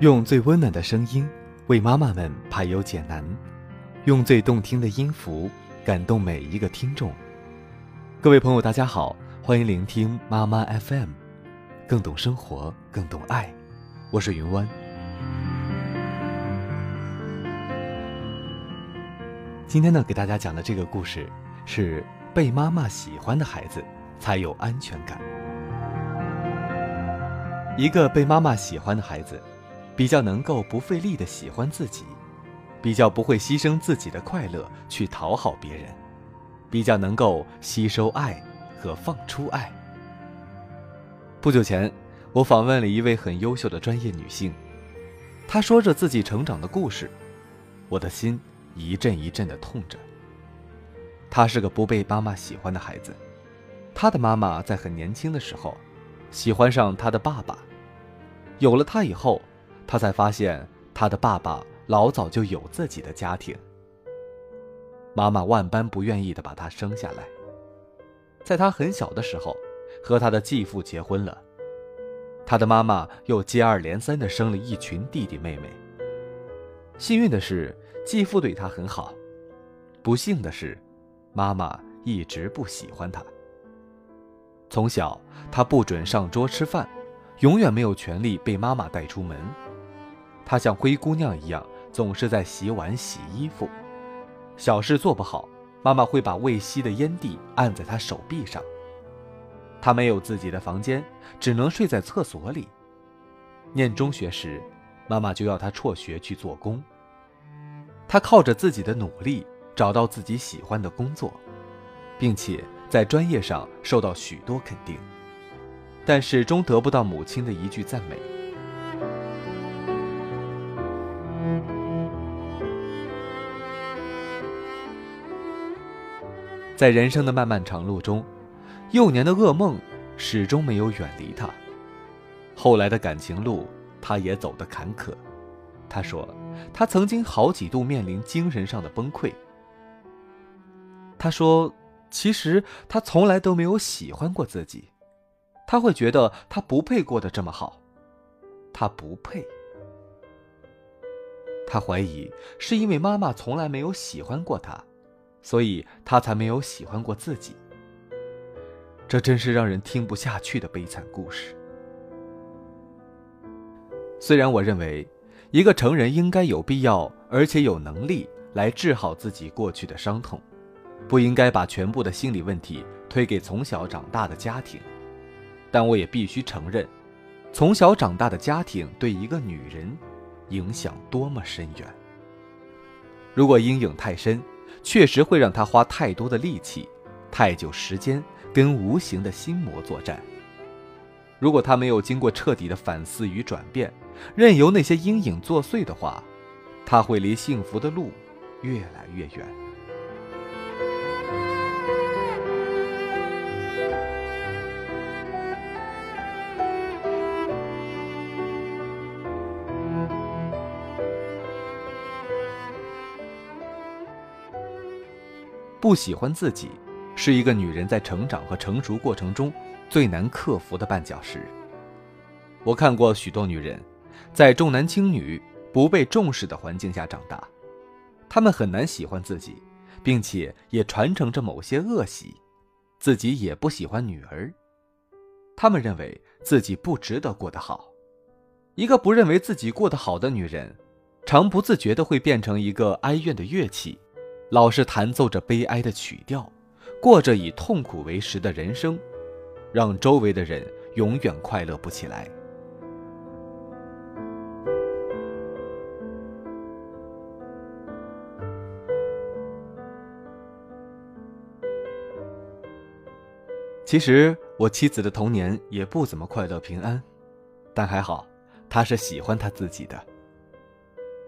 用最温暖的声音为妈妈们排忧解难，用最动听的音符感动每一个听众。各位朋友，大家好，欢迎聆听妈妈 FM，更懂生活，更懂爱。我是云湾。今天呢，给大家讲的这个故事是被妈妈喜欢的孩子才有安全感。一个被妈妈喜欢的孩子。比较能够不费力的喜欢自己，比较不会牺牲自己的快乐去讨好别人，比较能够吸收爱和放出爱。不久前，我访问了一位很优秀的专业女性，她说着自己成长的故事，我的心一阵一阵的痛着。她是个不被妈妈喜欢的孩子，她的妈妈在很年轻的时候，喜欢上她的爸爸，有了他以后。他才发现，他的爸爸老早就有自己的家庭。妈妈万般不愿意的把他生下来，在他很小的时候，和他的继父结婚了。他的妈妈又接二连三的生了一群弟弟妹妹。幸运的是，继父对他很好；不幸的是，妈妈一直不喜欢他。从小，他不准上桌吃饭，永远没有权利被妈妈带出门。她像灰姑娘一样，总是在洗碗、洗衣服，小事做不好，妈妈会把未吸的烟蒂按在她手臂上。她没有自己的房间，只能睡在厕所里。念中学时，妈妈就要她辍学去做工。她靠着自己的努力找到自己喜欢的工作，并且在专业上受到许多肯定，但始终得不到母亲的一句赞美。在人生的漫漫长路中，幼年的噩梦始终没有远离他。后来的感情路，他也走得坎坷。他说，他曾经好几度面临精神上的崩溃。他说，其实他从来都没有喜欢过自己，他会觉得他不配过得这么好，他不配。他怀疑是因为妈妈从来没有喜欢过他。所以他才没有喜欢过自己。这真是让人听不下去的悲惨故事。虽然我认为，一个成人应该有必要而且有能力来治好自己过去的伤痛，不应该把全部的心理问题推给从小长大的家庭，但我也必须承认，从小长大的家庭对一个女人影响多么深远。如果阴影太深，确实会让他花太多的力气、太久时间跟无形的心魔作战。如果他没有经过彻底的反思与转变，任由那些阴影作祟的话，他会离幸福的路越来越远。不喜欢自己，是一个女人在成长和成熟过程中最难克服的绊脚石。我看过许多女人，在重男轻女、不被重视的环境下长大，她们很难喜欢自己，并且也传承着某些恶习，自己也不喜欢女儿。她们认为自己不值得过得好。一个不认为自己过得好的女人，常不自觉地会变成一个哀怨的乐器。老是弹奏着悲哀的曲调，过着以痛苦为食的人生，让周围的人永远快乐不起来。其实我妻子的童年也不怎么快乐平安，但还好，她是喜欢她自己的。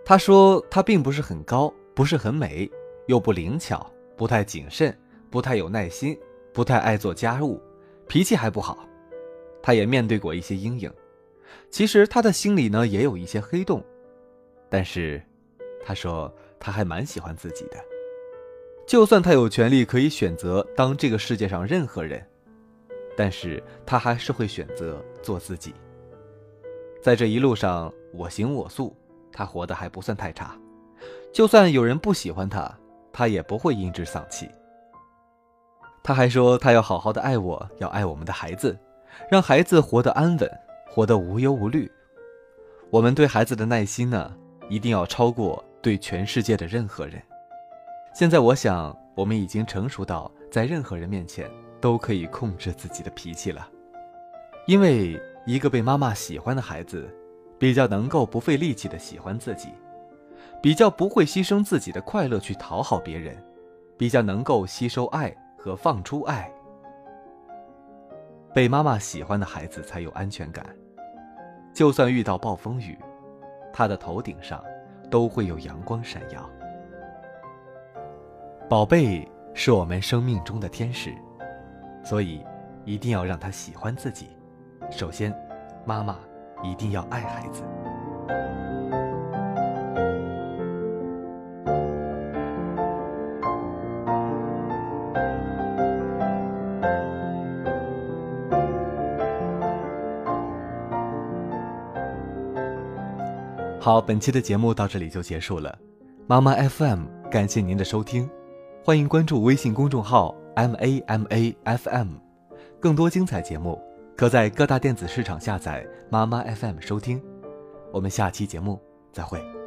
她说她并不是很高，不是很美。又不灵巧，不太谨慎，不太有耐心，不太爱做家务，脾气还不好。他也面对过一些阴影，其实他的心里呢也有一些黑洞，但是，他说他还蛮喜欢自己的。就算他有权利可以选择当这个世界上任何人，但是他还是会选择做自己。在这一路上，我行我素，他活得还不算太差。就算有人不喜欢他，他也不会因之丧气。他还说他要好好的爱我，要爱我们的孩子，让孩子活得安稳，活得无忧无虑。我们对孩子的耐心呢，一定要超过对全世界的任何人。现在我想，我们已经成熟到在任何人面前都可以控制自己的脾气了，因为一个被妈妈喜欢的孩子，比较能够不费力气的喜欢自己，比较不会牺牲自己的快乐去讨好别人，比较能够吸收爱。和放出爱，被妈妈喜欢的孩子才有安全感。就算遇到暴风雨，他的头顶上都会有阳光闪耀。宝贝是我们生命中的天使，所以一定要让他喜欢自己。首先，妈妈一定要爱孩子。好，本期的节目到这里就结束了。妈妈 FM，感谢您的收听，欢迎关注微信公众号 M A M A F M，更多精彩节目可在各大电子市场下载妈妈 FM 收听。我们下期节目再会。